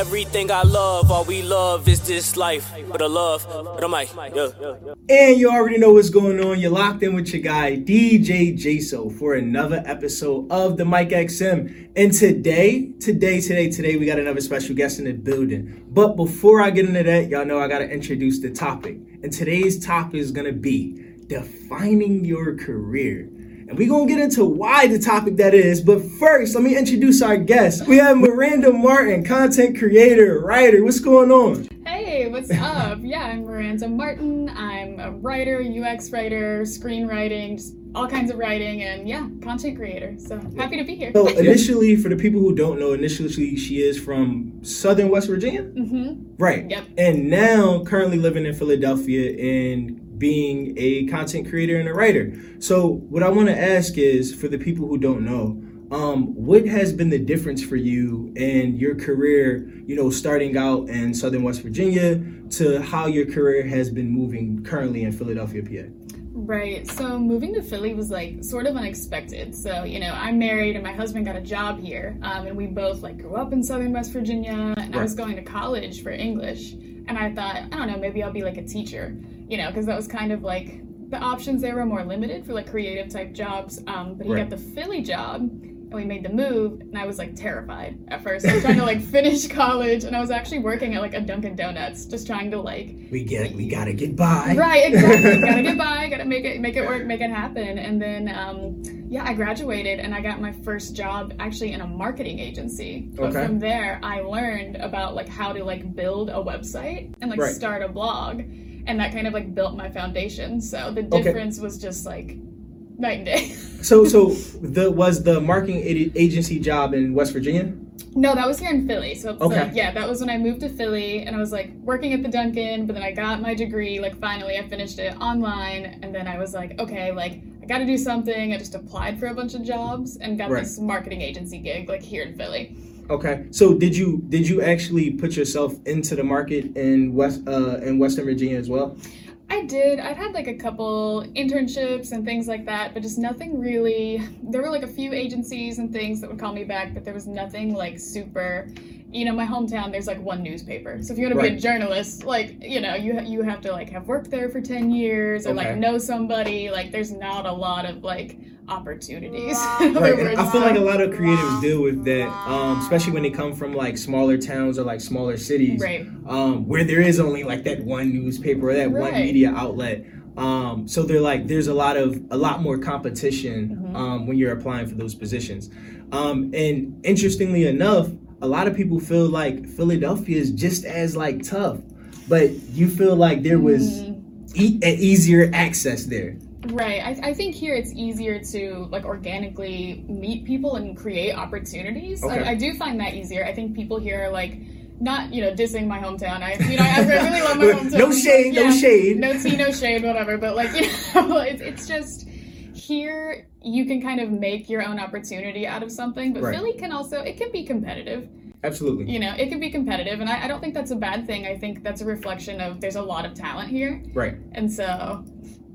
Everything I love, all we love is this life. But I love, but I'm like. And you already know what's going on. You're locked in with your guy, DJ JSO, for another episode of the Mic XM. And today, today, today, today, we got another special guest in the building. But before I get into that, y'all know I got to introduce the topic. And today's topic is going to be defining your career. And we're going to get into why the topic that is. But first, let me introduce our guest. We have Miranda Martin, content creator, writer. What's going on? Hey, what's up? Yeah, I'm Miranda Martin. I'm a writer, UX writer, screenwriting, just all kinds of writing, and yeah, content creator. So happy to be here. So initially, for the people who don't know, initially she is from Southern West Virginia. Mm-hmm. Right. Yep. And now currently living in Philadelphia and being a content creator and a writer. So what I want to ask is for the people who don't know, um, what has been the difference for you and your career, you know, starting out in Southern West Virginia to how your career has been moving currently in Philadelphia, PA? Right. So moving to Philly was like sort of unexpected. So, you know, I'm married and my husband got a job here. Um, and we both like grew up in Southern West Virginia and I was going to college for English. And I thought, I don't know, maybe I'll be like a teacher, you know, because that was kind of like the options there were more limited for like creative type jobs. Um, but he Right. got the Philly job and we made the move and I was like terrified at first. I was trying to like finish college and I was actually working at like a Dunkin' Donuts, just trying to like We get, we gotta get by. Right, exactly. gotta get by, gotta make it make it work, make it happen. And then um, yeah, I graduated and I got my first job actually in a marketing agency. But Okay. from there I learned about like how to like build a website and like Right. start a blog. And that kind of like built my foundation. So the Okay. difference was just like night and day. So, so the was the marketing agency job in West Virginia? No, that was here in Philly. So it's Okay. like, yeah, that was when I moved to Philly and I was like working at the Dunkin', but then I got my degree, like finally I finished it online and then I was like, okay, like I gotta do something. I just applied for a bunch of jobs and got Right. this marketing agency gig like here in Philly. Okay. So did you did you actually put yourself into the market in West uh in Western Virginia as well? I did. I'd had like a couple internships and things like that, but just nothing really. There were like a few agencies and things that would call me back, but there was nothing like super. You know, my hometown, there's like one newspaper. So if you want to be a journalist, like you know, you you have to like have worked there for ten years or Okay. like know somebody. Like there's not a lot of like opportunities. Right. and I feel like a lot of creatives deal with that, um, especially when they come from like smaller towns or like smaller cities, Right. um, where there is only like that one newspaper or that one media outlet. Um, so they're like, there's a lot of a lot more competition Mhm. um, when you're applying for those positions. Um, and interestingly enough, a lot of people feel like Philadelphia is just as like tough, but you feel like there was Mm. e- an easier access there. Right. I, I think here it's easier to like organically meet people and create opportunities. Okay. I, I do find that easier. I think people here are like not you know dissing my hometown. I you know I really love my hometown. No shade, no Yeah, shade. no tea, no shade, whatever. But like you know, it's it's just here you can kind of make your own opportunity out of something. But Right. Philly can also it can be competitive Absolutely. you know it can be competitive and I, I don't think that's a bad thing i think that's a reflection of there's a lot of talent here Right. and so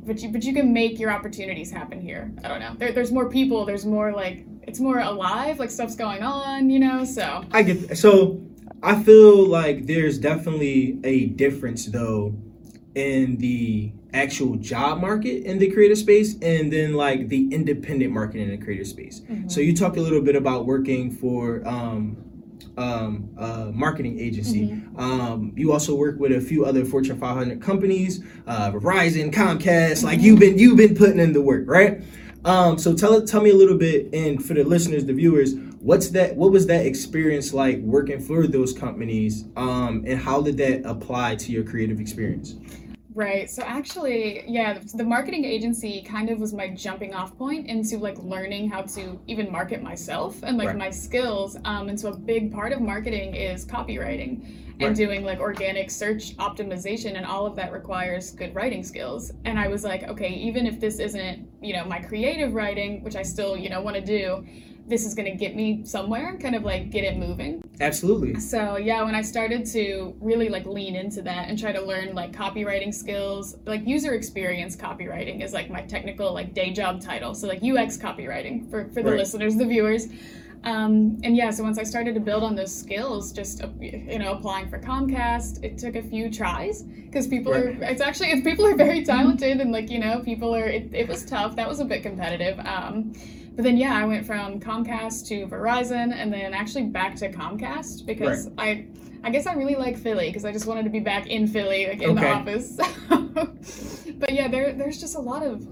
but you but you can make your opportunities happen here i don't know there, there's more people there's more like it's more alive like stuff's going on you know so I get so I feel like there's definitely a difference though in the actual job market in the creative space and then like the independent market in the creative space. So you talked a little bit about working for um um, uh, marketing agency. Um, you also work with a few other Fortune 500 companies, uh, Verizon, Comcast. Like you've been you've been putting in the work, right? Um, so tell tell me a little bit, and for the listeners, the viewers, what's that? What was that experience like working for those companies, um, and how did that apply to your creative experience? Right. So actually, yeah, the marketing agency kind of was my jumping off point into like learning how to even market myself and like Right. my skills. Um, and so a big part of marketing is copywriting and Right. doing like organic search optimization, and all of that requires good writing skills. And I was like, okay, even if this isn't, you know, my creative writing, which I still, you know, want to do, this is going to get me somewhere, and kind of like get it moving. Absolutely. So yeah, when I started to really like lean into that and try to learn like copywriting skills, like user experience copywriting is like my technical like day job title. So like UX copywriting for for the Right. listeners, the viewers. Um, and yeah, so once I started to build on those skills, just uh, you know, applying for Comcast, it took a few tries because people right. are. It's actually it's people are very talented and like you know people are. It, it was tough. That was a bit competitive. Um, but then yeah, I went from Comcast to Verizon and then actually back to Comcast because right. I. I guess I really like Philly because I just wanted to be back in Philly, like in okay. the office. but yeah, there there's just a lot of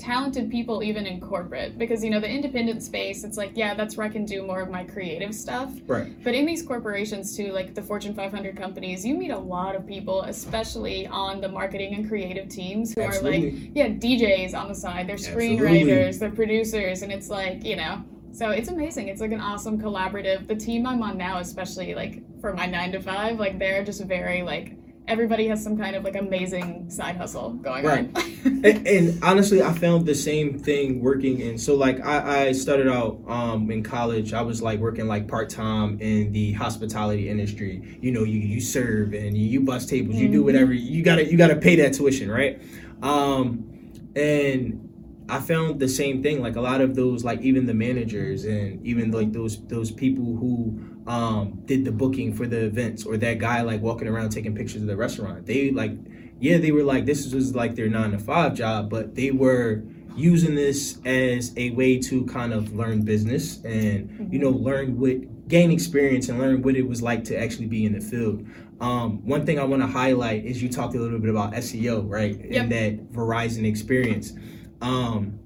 talented people even in corporate because you know the independent space it's like yeah that's where i can do more of my creative stuff right but in these corporations too like the fortune 500 companies you meet a lot of people especially on the marketing and creative teams who Absolutely. are like yeah djs on the side they're screenwriters Absolutely. they're producers and it's like you know so it's amazing it's like an awesome collaborative the team i'm on now especially like for my nine to five like they're just very like everybody has some kind of like amazing side hustle going right. on. and, and, honestly, I found the same thing working in. So like I, I started out um, in college. I was like working like part time in the hospitality industry. You know, you you serve and you, you bus tables. Mm-hmm. You do mm-hmm. whatever. You gotta you gotta pay that tuition, right? Um, and I found the same thing. Like a lot of those, like even the managers and even like those those people who um, did the booking for the events or that guy like walking around taking pictures of the restaurant. They like, yeah, they were like, this was like their nine to five job, but they were using this as a way to kind of learn business and, you know, mm-hmm. learn what, gain experience and learn what it was like to actually be in the field. Um, one thing I want to highlight is you talked a little bit about SEO, right? Yep. And that Verizon experience. Um,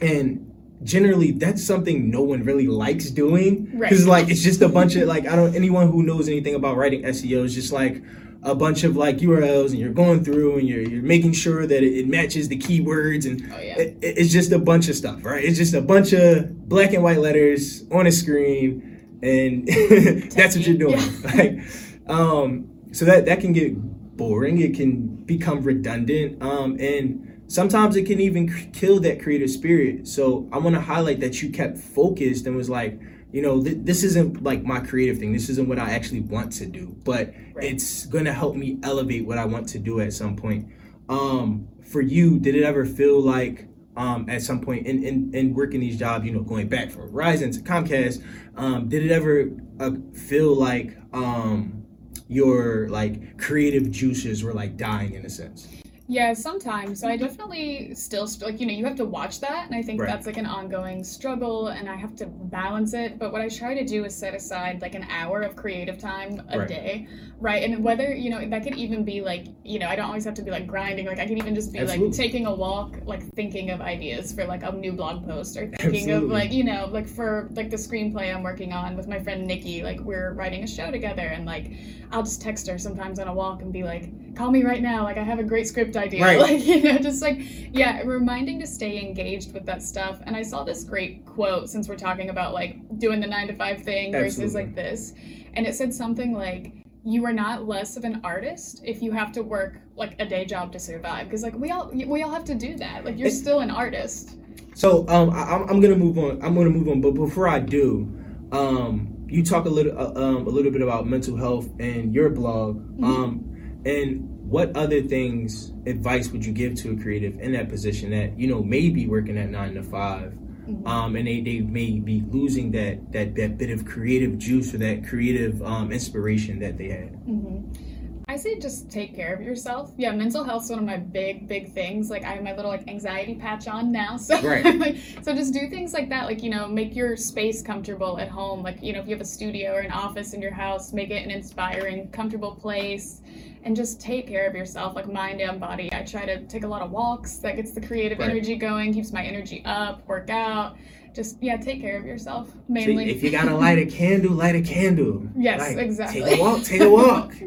and generally that's something no one really likes doing because right. like it's just a bunch of like i don't anyone who knows anything about writing seo is just like a bunch of like urls and you're going through and you're, you're making sure that it, it matches the keywords and oh, yeah. it, it's just a bunch of stuff right it's just a bunch of black and white letters on a screen and that's what you're doing yeah. like um so that that can get boring it can become redundant um and sometimes it can even kill that creative spirit. So I want to highlight that you kept focused and was like, you know, th- this isn't like my creative thing. This isn't what I actually want to do, but right. it's going to help me elevate what I want to do at some point. Um, for you, did it ever feel like um, at some point in, in, in working these jobs, you know, going back from Verizon to Comcast, um, did it ever uh, feel like um, your like creative juices were like dying in a sense? Yeah, sometimes. So I mm-hmm. definitely still like you know you have to watch that, and I think right. that's like an ongoing struggle, and I have to balance it. But what I try to do is set aside like an hour of creative time a right. day, right? And whether you know that could even be like you know I don't always have to be like grinding. Like I can even just be Absolutely. like taking a walk, like thinking of ideas for like a new blog post, or thinking Absolutely. of like you know like for like the screenplay I'm working on with my friend Nikki. Like we're writing a show together, and like I'll just text her sometimes on a walk and be like, "Call me right now. Like I have a great script idea." Right. Like you know, just like yeah, reminding to stay engaged with that stuff. And I saw this great quote since we're talking about like doing the nine to five thing versus like this, and it said something like you are not less of an artist if you have to work like a day job to survive because like we all we all have to do that like you're still an artist so um I, am gonna move on i'm gonna move on but before i do um you talk a little uh, um, a little bit about mental health and your blog mm-hmm. um, and what other things advice would you give to a creative in that position that you know may be working at nine to 5 mm-hmm. Um, and they, they may be losing that, that that bit of creative juice or that creative um, inspiration that they had mm-hmm. I say just take care of yourself. Yeah, mental health is one of my big, big things. Like I have my little like anxiety patch on now, so right. like, so just do things like that. Like you know, make your space comfortable at home. Like you know, if you have a studio or an office in your house, make it an inspiring, comfortable place, and just take care of yourself, like mind and body. I try to take a lot of walks. That gets the creative right. energy going, keeps my energy up. Work out just yeah, take care of yourself mainly. if you gotta light a candle, light a candle. Yes, like, exactly. Take a walk. Take a walk.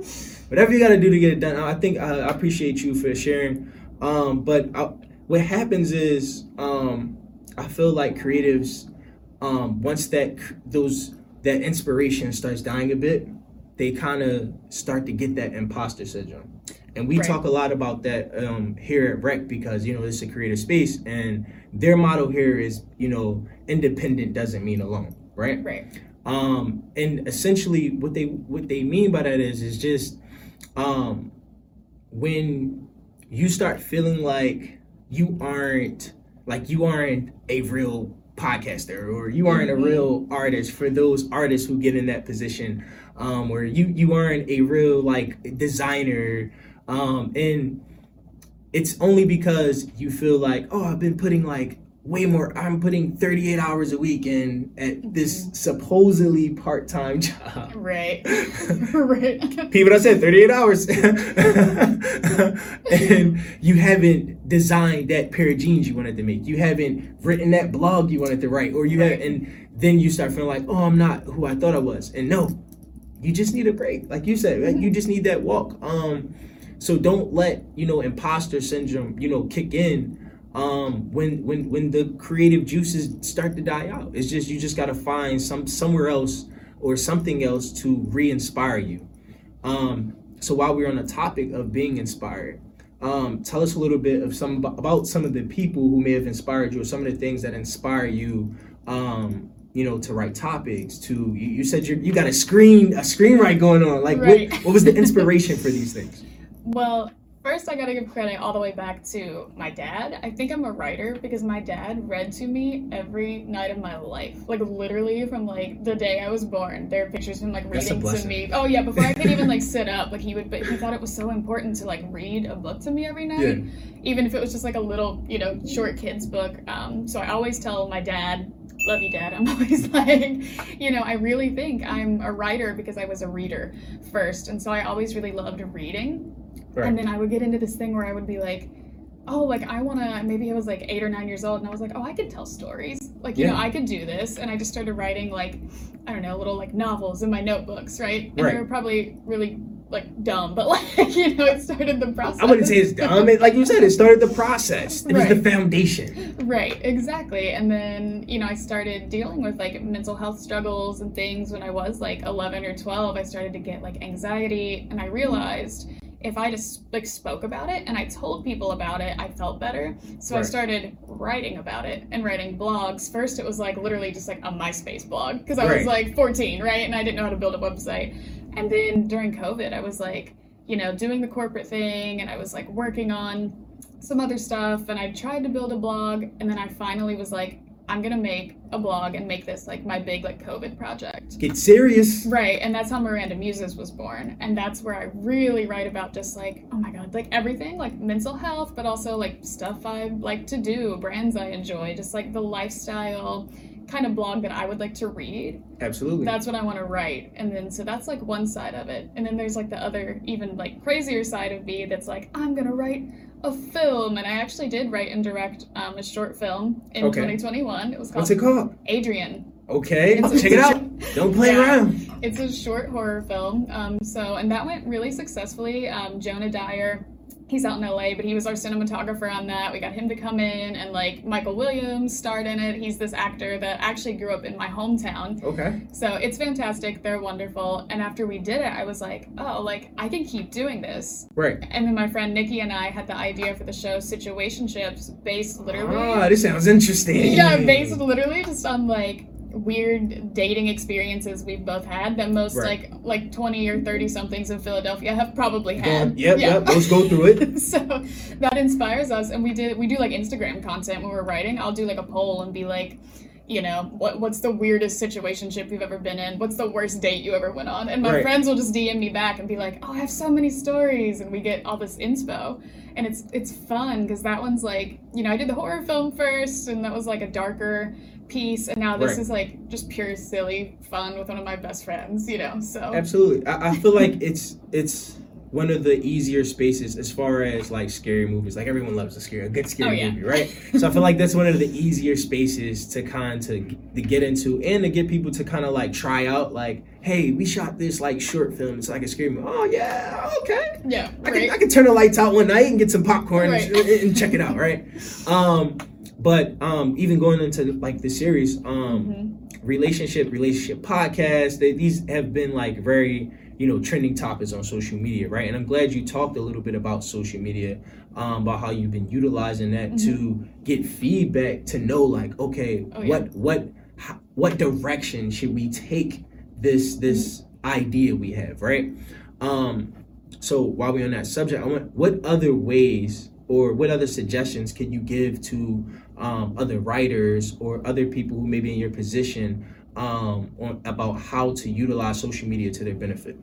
whatever you got to do to get it done. I think uh, I appreciate you for sharing. Um, but I, what happens is um, I feel like creatives um, once that those that inspiration starts dying a bit, they kind of start to get that imposter syndrome. And we right. talk a lot about that um, here at Rec because you know it's a creative space, and their motto here is you know independent doesn't mean alone, right? Right. Um, and essentially, what they what they mean by that is is just um, when you start feeling like you aren't like you aren't a real podcaster or you aren't a real artist for those artists who get in that position um, where you you aren't a real like designer um, and it's only because you feel like oh i've been putting like way more i'm putting 38 hours a week in at this supposedly part-time job Right. right. people said 38 hours and you haven't designed that pair of jeans you wanted to make you haven't written that blog you wanted to write or you have Right. and then you start feeling like oh i'm not who i thought i was and no you just need a break. Like you said you just need that walk. Um so don't let you know imposter syndrome you know kick in um when when when the creative juices start to die out. It's just you just got to find some somewhere else or something else to re-inspire you. Um so while we're on the topic of being inspired um tell us a little bit of some about some of the people who may have inspired you or some of the things that inspire you um you know to write topics to you, you said you you got a screen a screen screenwrite going on like Right. what, what was the inspiration for these things Well, first I gotta give credit all the way back to my dad. I think I'm a writer because my dad read to me every night of my life. Like literally from like the day I was born. There are pictures of him like reading to me. Oh yeah, before I could even like sit up, like he would but he thought it was so important to like read a book to me every night. Even if it was just like a little, you know, short kids book. Um, so I always tell my dad love you dad i'm always like you know i really think i'm a writer because i was a reader first and so i always really loved reading Right. and then I would get into this thing where I would be like, oh, like I want to, maybe I was like eight or nine years old and I was like, oh, I could tell stories. Like, you know, I could do this. And I just started writing like, I don't know, little like novels in my notebooks, right? And Right. they were probably really like dumb, but like, you know, it started the process. I wouldn't say it's dumb. It, like you said, it started the process. It was the foundation. Right, exactly. And then, you know, I started dealing with like mental health struggles and things when I was like 11 or 12. I started to get like anxiety, and I realized if I just like spoke about it and I told people about it, I felt better. So I started writing about it and writing blogs. First, it was like literally just like a MySpace blog because I Right. was like 14, right? And I didn't know how to build a website. And then during COVID, I was like, you know, doing the corporate thing and I was like working on some other stuff and I tried to build a blog and then I finally was like I'm going to make a blog and make this like my big like COVID project. Get serious. Right, and that's how Miranda Muses was born. And that's where I really write about just like, oh my god, like everything, like mental health, but also like stuff I like to do, brands I enjoy, just like the lifestyle kind of blog that I would like to read Absolutely. that's what I want to write. And then so that's like one side of it. And then there's like the other even like crazier side of me that's like I'm going to write a film and I actually did write and direct um, a short film in Okay. 2021. It was called What's it called? Adrian. Okay, It's- check it out. Don't play Yeah. around. It's a short horror film. Um, so and that went really successfully. Um, Jonah Dyer He's out in LA, but he was our cinematographer on that. We got him to come in, and like Michael Williams starred in it. He's this actor that actually grew up in my hometown. Okay. So it's fantastic. They're wonderful. And after we did it, I was like, oh, like I can keep doing this. Right. And then my friend Nikki and I had the idea for the show Situationships based literally. Ah, this sounds interesting. Yeah, based literally just on like weird dating experiences we've both had that most Right. like like 20 or 30 somethings in Philadelphia have probably had. Yep, Yeah. yep. Let's go through it. so that inspires us and we did we do like instagram content when we're writing i'll do like a poll and be like you know what what's the weirdest situationship you've ever been in what's the worst date you ever went on and my Right. friends will just dm me back and be like oh i have so many stories and we get all this inspo and it's it's fun because that one's like you know i did the horror film first and that was like a darker piece and now this Right. is like just pure silly fun with one of my best friends you know so Absolutely. I, I feel like it's it's one of the easier spaces as far as like scary movies. Like everyone loves a scary, a good scary Oh, yeah. movie, right? so I feel like that's one of the easier spaces to kind to, to get into and to get people to kind of like try out. Like, hey, we shot this like short film. It's like a scary movie. Oh yeah, okay. yeah I right can, I can turn the lights out one night and get some popcorn Right. and, and check it out, right? Um, but um, even going into like the series, um, Mhm. relationship, relationship podcast, they, these have been like very you know trending topics on social media, right? And I'm glad you talked a little bit about social media, um, about how you've been utilizing that to get feedback to know like, okay, Mm-hmm. Oh, yeah. what what how, what direction should we take this this idea we have, right? Um, so while we're on that subject, I want what other ways or what other suggestions can you give to um, other writers or other people who may be in your position um, on, about how to utilize social media to their benefit?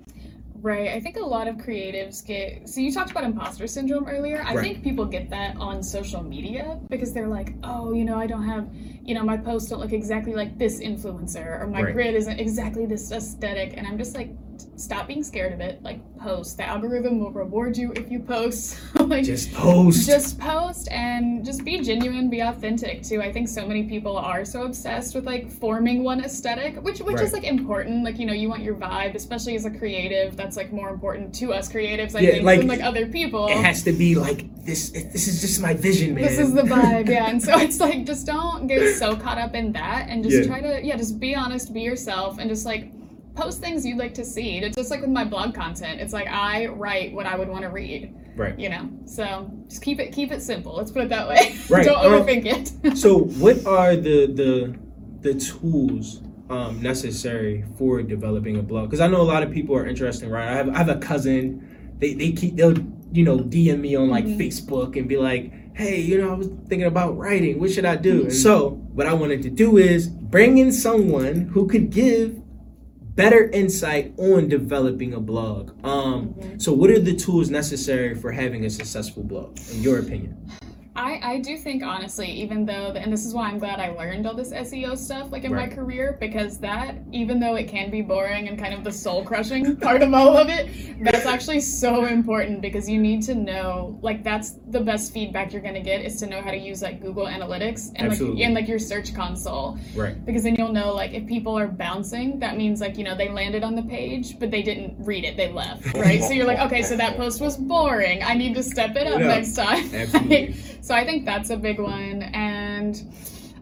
Right. I think a lot of creatives get. So you talked about imposter syndrome earlier. I Right. think people get that on social media because they're like, oh, you know, I don't have, you know, my posts don't look exactly like this influencer or my Right. grid isn't exactly this aesthetic. And I'm just like, stop being scared of it. Like, post. The algorithm will reward you if you post. like, Just post. just post and just be genuine, be authentic too. I think so many people are so obsessed with like forming one aesthetic, which which is like important. Like you know, you want your vibe, especially as a creative. That's like more important to us creatives, I Yeah, think, like- than like other people. it has to be like this. This is just my vision, man. This is the vibe, yeah. And so it's like just don't get so caught up in that and just Yeah. try to yeah, just be honest, be yourself and just like post things you'd like to see. It's just like with my blog content. It's like I write what I would want to read. Right. You know. So just keep it keep it simple. Let's put it that way. Right. don't Um, overthink it. so what are the the the tools um, necessary for developing a blog because i know a lot of people are interested right i have, I have a cousin they, they keep they'll you know dm me on like Mhm. facebook and be like hey you know i was thinking about writing what should i do so what i wanted to do is bring in someone who could give better insight on developing a blog. Um so what are the tools necessary for having a successful blog in your opinion I, I do think honestly, even though, and this is why I'm glad I learned all this SEO stuff like in Right. my career, because that, even though it can be boring and kind of the soul crushing part of all of it, that's actually so important because you need to know, like that's the best feedback you're gonna get is to know how to use like Google Analytics and Absolutely. like and like your search console right because then you'll know like if people are bouncing, that means like you know they landed on the page but they didn't read it, they left, right? so you're like, okay, so that post was boring. I need to step it up Yeah. next time. Absolutely. so I think that's a big one. And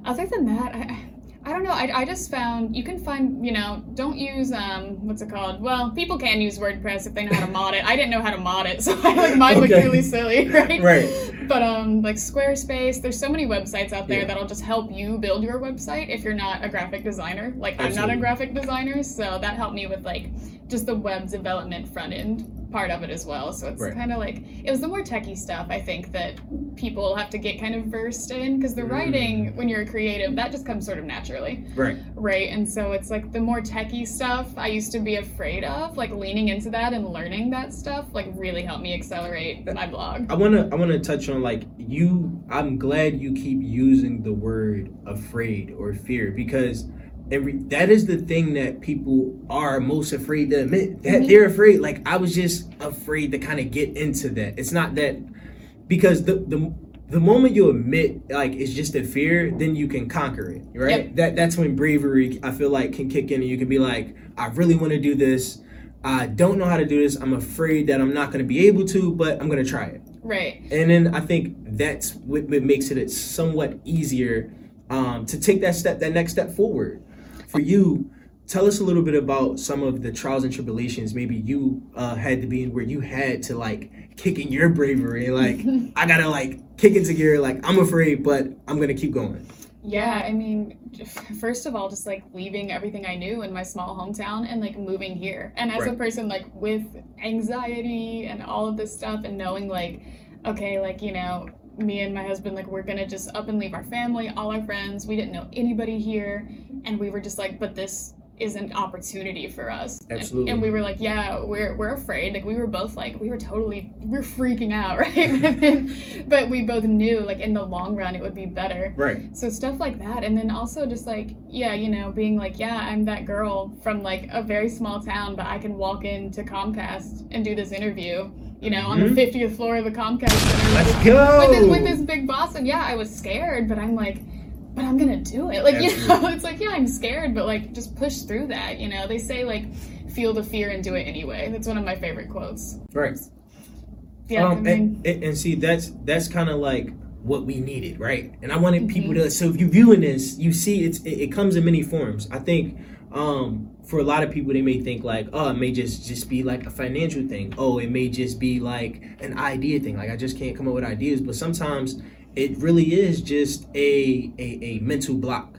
other than that, I, I don't know. I, I just found you can find you know don't use um what's it called? Well, people can use WordPress if they know how to mod it. I didn't know how to mod it, so I like mine looked really silly, right? right But um, like Squarespace, there's so many websites out there Yeah. that'll just help you build your website if you're not a graphic designer. Like I'm not a graphic designer, so that helped me with like just the web development front end part of it as well. So it's Right. kind of like it was the more techie stuff I think that people have to get kind of versed in because the Mm. writing when you're a creative that just comes sort of naturally, right right? And so it's like the more techie stuff I used to be afraid of, like leaning into that and learning that stuff, like really helped me accelerate my blog. I wanna I wanna touch on like you. I'm glad you keep using the word afraid or fear because every that is the thing that people are most afraid to admit that Mhm. they're afraid. Like I was just afraid to kind of get into that. It's not that because the the the moment you admit like it's just a fear, then you can conquer it, right? Yep. That that's when bravery I feel like can kick in and you can be like, I really want to do this. I don't know how to do this. I'm afraid that I'm not going to be able to, but I'm going to try it. Right. And then I think that's what, what makes it somewhat easier um, to take that step, that next step forward. For you, tell us a little bit about some of the trials and tribulations maybe you uh, had to be in where you had to like kick in your bravery like I gotta like kick into gear. Like I'm afraid, but I'm gonna keep going. Yeah, I mean, first of all, just like leaving everything I knew in my small hometown and like moving here. And as a person like with anxiety and all of this stuff, and knowing like, okay, like, you know, me and my husband, like, we're gonna just up and leave our family, all our friends. We didn't know anybody here. And we were just like, but this is an opportunity for us. And- Absolutely. And, we were like, yeah, we're, we're afraid. Like, we were both like, we were totally, we're freaking out, right? but we both knew, like, in the long run, it would be better. Right. So stuff like that, and then also just like yeah, you know, being like yeah, I'm that girl from like a very small town, but I can walk into Comcast and do this interview, you know, on Mhm. the 50th floor of the Comcast Center Let's with, go. with, this, with this big boss, and yeah, I was scared, but I'm like. But I'm gonna do it. Like, you know, it's like, yeah, I'm scared, but like, just push through that. You know, they say, like, feel the fear and do it anyway. That's one of my favorite quotes. Right. Yeah, um, I mean, and, and, see that's that's kind of like what we needed right and i wanted people Mm-hmm. to so if you're viewing this you see it's it, it comes in many forms i think um for a lot of people they may think like oh it may just just be like a financial thing oh it may just be like an idea thing like i just can't come up with ideas but sometimes it really is just a a, a mental block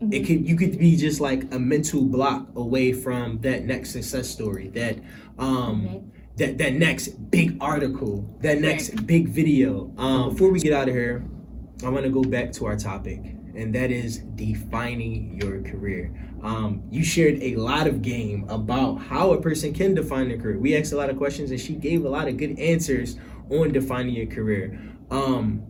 it Mhm. could you could be just like a mental block away from that next success story that um that that next big article, that next big video. Um, before we get out of here, I want to go back to our topic, and that is defining your career. Um, you shared a lot of game about how a person can define their career. We asked a lot of questions, and she gave a lot of good answers on defining your career. Um,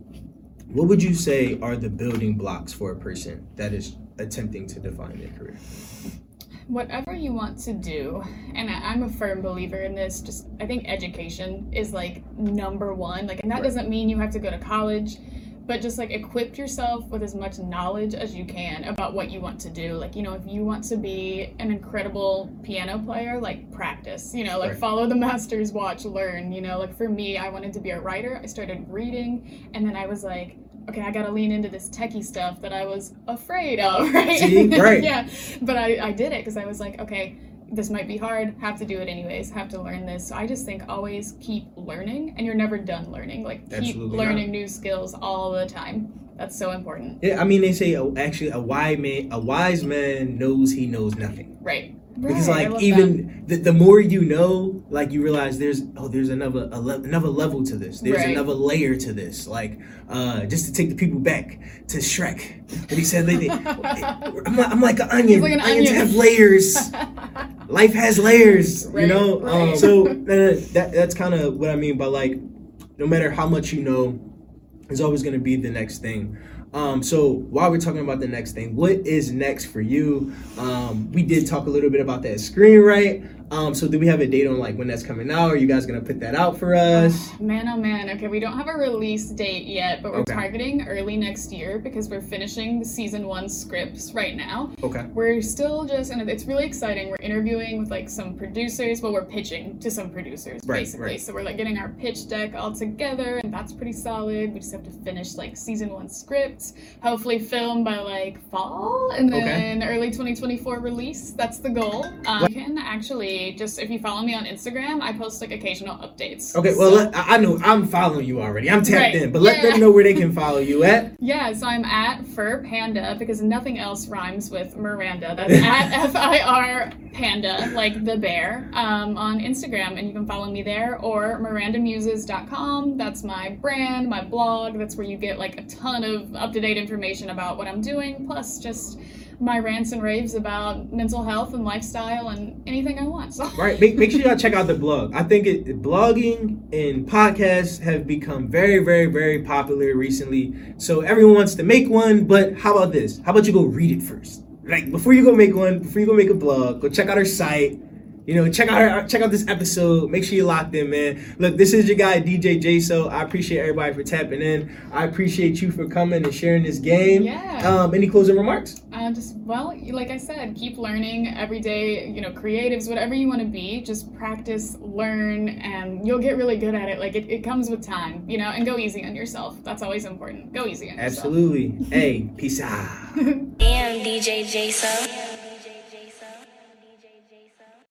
what would you say are the building blocks for a person that is attempting to define their career? whatever you want to do and I, am a firm believer in this just i think education is like number one like and that right. doesn't mean you have to go to college but just like equip yourself with as much knowledge as you can about what you want to do like you know if you want to be an incredible piano player like practice you know like right. follow the masters watch learn you know like for me i wanted to be a writer i started reading and then i was like okay, I gotta lean into this techie stuff that I was afraid of, right? See? Right. yeah. But I, I did it because I was like, okay, this might be hard, have to do it anyways, have to learn this. So I just think always keep learning and you're never done learning. Like keep Absolutely learning not. new skills all the time. That's so important. Yeah, I mean they say oh, actually a wise man a wise man knows he knows nothing. Right. Because like even the, the more you know, like you realize there's oh there's another le- another level to this. There's right. another layer to this. Like uh, just to take the people back to Shrek, and he said, they, I'm, like, I'm like an onion. Like an Onions onion. have layers. Life has layers. Right, you know. Right. Um, so that that's kind of what I mean by like, no matter how much you know, there's always going to be the next thing. Um, so while we're talking about the next thing, what is next for you? Um, we did talk a little bit about that screenwrite. Um, so do we have a date on like when that's coming out? Are you guys gonna put that out for us? Oh, man, oh man. Okay, we don't have a release date yet, but we're okay. targeting early next year because we're finishing the season one scripts right now. Okay. We're still just, and it's really exciting. We're interviewing with like some producers. Well, we're pitching to some producers right, basically. Right. So we're like getting our pitch deck all together, and that's pretty solid. We just have to finish like season one scripts. Hopefully, film by like fall, and then okay. early 2024 release. That's the goal. Um, you can actually just if you follow me on Instagram, I post like occasional updates. Okay, well, so, let, I know I'm following you already. I'm tapped right. in, but let yeah. them know where they can follow you at. Yeah, so I'm at Fir Panda because nothing else rhymes with Miranda. That's at F I R Panda, like the bear, um, on Instagram, and you can follow me there or MirandaMuses.com. That's my brand, my blog. That's where you get like a ton of up to date information about what I'm doing, plus just my rants and raves about mental health and lifestyle and anything I want. So. Right. Make, make sure y'all check out the blog. I think it, blogging and podcasts have become very, very, very popular recently. So everyone wants to make one, but how about this? How about you go read it first? Like before you go make one, before you go make a blog, go check out our site you know, check out our, check out this episode. Make sure you locked in, man. Look, this is your guy DJ J. So I appreciate everybody for tapping in. I appreciate you for coming and sharing this game. Yeah. Um, any closing remarks? Uh, just well, like I said, keep learning every day. You know, creatives, whatever you want to be, just practice, learn, and you'll get really good at it. Like it, it comes with time, you know. And go easy on yourself. That's always important. Go easy on Absolutely. yourself. Absolutely. hey, peace out. Damn, DJ JSO.